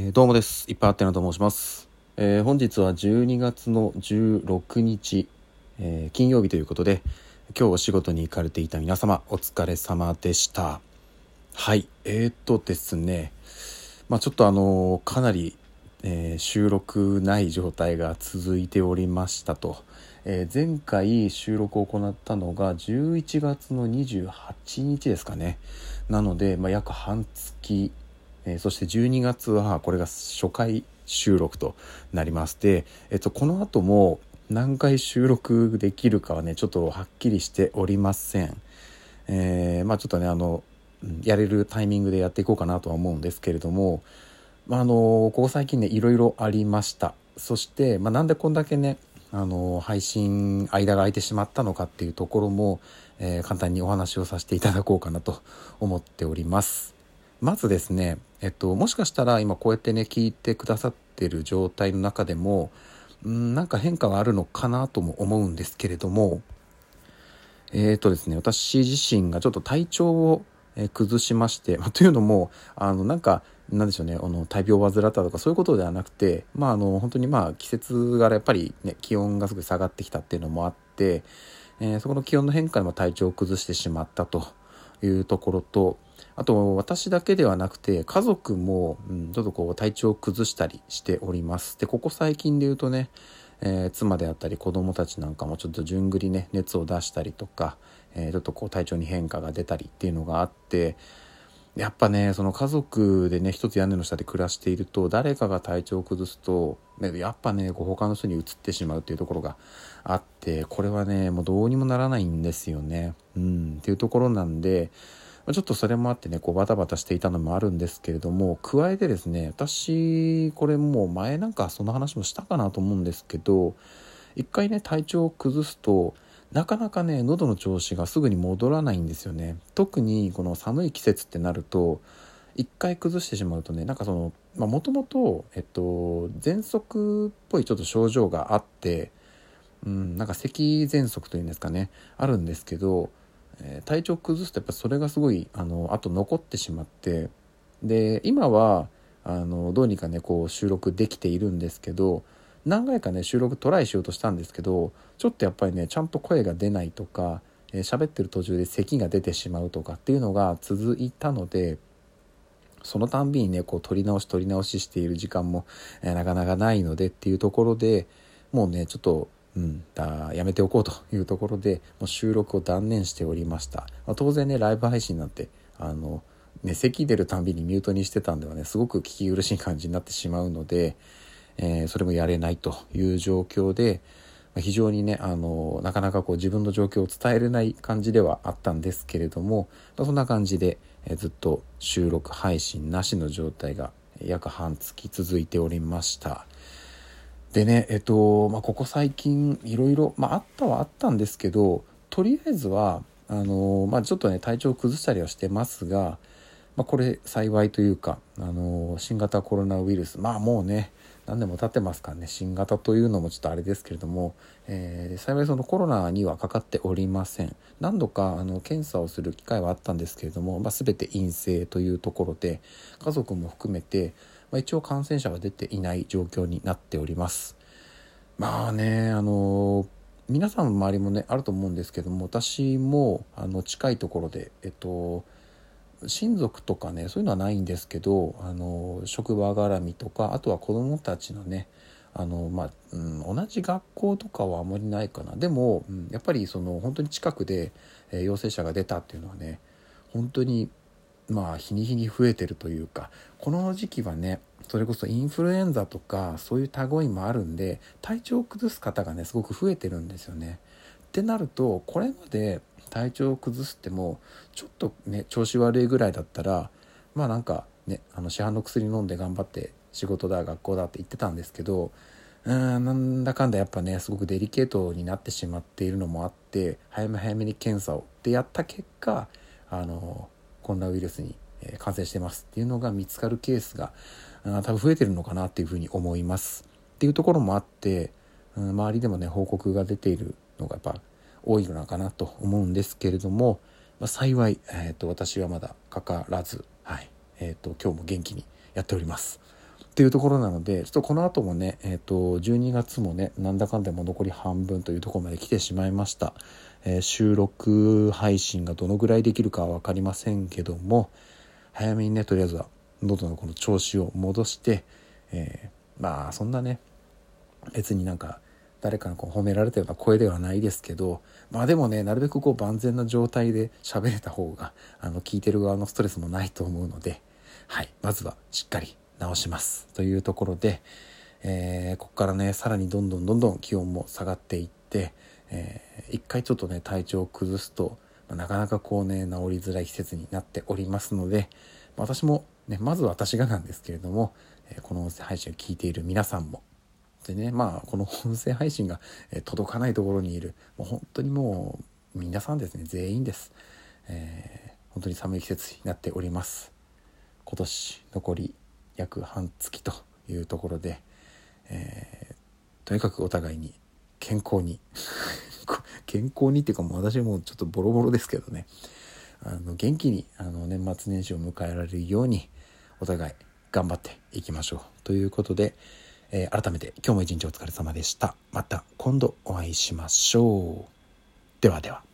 えー、どうもです。いっぱいあってなと申します。えー、本日は12月の16日、えー、金曜日ということで、今日お仕事に行かれていた皆様、お疲れ様でした。はい、えー、っとですね、まあちょっとあのかなり、え収録ない状態が続いておりましたと。え前回収録を行ったのが11月の28日ですかね。なので、まあ、約半月えー、そして12月はこれが初回収録となりまして、えっと、この後も何回収録できるかはねちょっとはっきりしておりません。えー、まあちょっとねあのやれるタイミングでやっていこうかなとは思うんですけれども、まあ、あのここ最近ねいろいろありましたそして、まあ、なんでこんだけねあの配信間が空いてしまったのかっていうところも、えー、簡単にお話をさせていただこうかなと思っております。まずですね、えっと、もしかしたら今こうやってね聞いてくださってる状態の中でもんなんか変化があるのかなとも思うんですけれどもえっ、とですね私自身がちょっと体調を崩しまして、ま、というのもあのなんかなんでしょうねあの大病を患ったとかそういうことではなくてまああの本当にまあ季節がやっぱりね気温がすごい下がってきたっていうのもあって、えー、そこの気温の変化でも体調を崩してしまったというところとあと私だけではなくて家族も、うん、ちょっとこう体調を崩したりしております。で、ここ最近で言うとね、えー、妻であったり子供たちなんかもちょっと順繰りね熱を出したりとか、えー、ちょっとこう体調に変化が出たりっていうのがあってやっぱねその家族でね一つ屋根の下で暮らしていると誰かが体調を崩すと、ね、やっぱねこう他の人に移ってしまうっていうところがあってこれはねもうどうにもならないんですよね。うん、っていうところなんでちょっとそれもあってね、こうバタバタしていたのもあるんですけれども、加えてですね、私、これもう前なんかその話もしたかなと思うんですけど、一回ね、体調を崩すと、なかなかね、喉の調子がすぐに戻らないんですよね。特にこの寒い季節ってなると、一回崩してしまうとね、なんかその、まあもともと、えっと、喘息っぽいちょっと症状があって、うん、なんか咳喘息というんですかね、あるんですけど、え体調崩すとやっぱそれがすごいあのあと残ってしまってで今はあのどうにかねこう収録できているんですけど何回かね収録トライしようとしたんですけどちょっとやっぱりねちゃんと声が出ないとか喋、えー、ってる途中で咳が出てしまうとかっていうのが続いたのでそのたんびにねこう撮り直し撮り直ししている時間も、えー、なかなかないのでっていうところでもうねちょっとうん、だやめておこうというところでもう収録を断念しておりました、まあ、当然ねライブ配信なんてあのね咳出るたんびにミュートにしてたんではねすごく聞き苦しい感じになってしまうので、えー、それもやれないという状況で、まあ、非常にねあのなかなかこう自分の状況を伝えれない感じではあったんですけれども、まあ、そんな感じで、えー、ずっと収録配信なしの状態が約半月続いておりました。でねえっと、まあ、ここ最近いろいろ、まあ、あったはあったんですけどとりあえずはあの、まあ、ちょっとね体調を崩したりはしてますが、まあ、これ幸いというかあの新型コロナウイルスまあもうね何年も経ってますからね新型というのもちょっとあれですけれども、えー、幸いそのコロナにはかかっておりません。何度かあの検査をする機会はあったんですけれども、まあ、全て陰性というところで家族も含めてまあ、一応感染者は出ていない状況になっております。まあね、あの皆さんの周りもねあると思うんですけども私もあの近いところでえっと親族とかねそういうのはないんですけどあの職場絡みとかあとは子どもたちのねあのまあ、うん、同じ学校とかはあまりないかなでも、うん、やっぱりその本当に近くで、えー、陽性者が出たっていうのはね本当にまあ日に日に増えてるというかこの時期はねそれこそインフルエンザとかそういう類もあるんで体調を崩す方がねすごく増えてるんですよね。ってなるとこれまで体調を崩すってもちょっとね調子悪いぐらいだったらまあなんかねあの市販の薬飲んで頑張って仕事だ学校だって言ってたんですけどうんなんだかんだやっぱねすごくデリケートになってしまっているのもあって早め早めに検査をってやった結果あのコロナウイルスに感染してますっていうのが見つかるケースが多分増えてるのかなっていうふうに思いますっていうところもあって、周りでもね報告が出ているのがやっぱ多いのかなと思うんですけれども、まあ、幸い、えーと、私はまだかからず、はいえーと、今日も元気にやっております。っていうところなのでちょっとこの後もね、えーと、12月もねなんだかんだも残り半分というところまで来てしまいました、えー、収録配信がどのぐらいできるかは分かりませんけども早めにねとりあえずは喉のこの調子を戻して、えー、まあそんなね別になんか誰かにこう褒められたような声ではないですけどまあでもねなるべくこう万全な状態で喋れた方があの聞いてる側のストレスもないと思うのではいまずはしっかり直します。というところで、えー、ここからねさらにどんどんどんどん気温も下がっていって、えー、一回ちょっとね体調を崩すと、まあ、なかなかこうね治りづらい季節になっておりますので私もねまず私がなんですけれども、え、この音声配信を聞いている皆さんも。でねまあこの音声配信が届かないところにいるもう本当にもう皆さんですね全員です、えー、本当に寒い季節になっております。今年残り約半月というところで、えー、とにかくお互いに健康に健康にっていうかもう私もちょっとボロボロですけどね。あの元気にあの年末年始を迎えられるようにお互い頑張っていきましょう。ということで、えー、改めて今日も一日お疲れ様でした。また今度お会いしましょう。ではでは。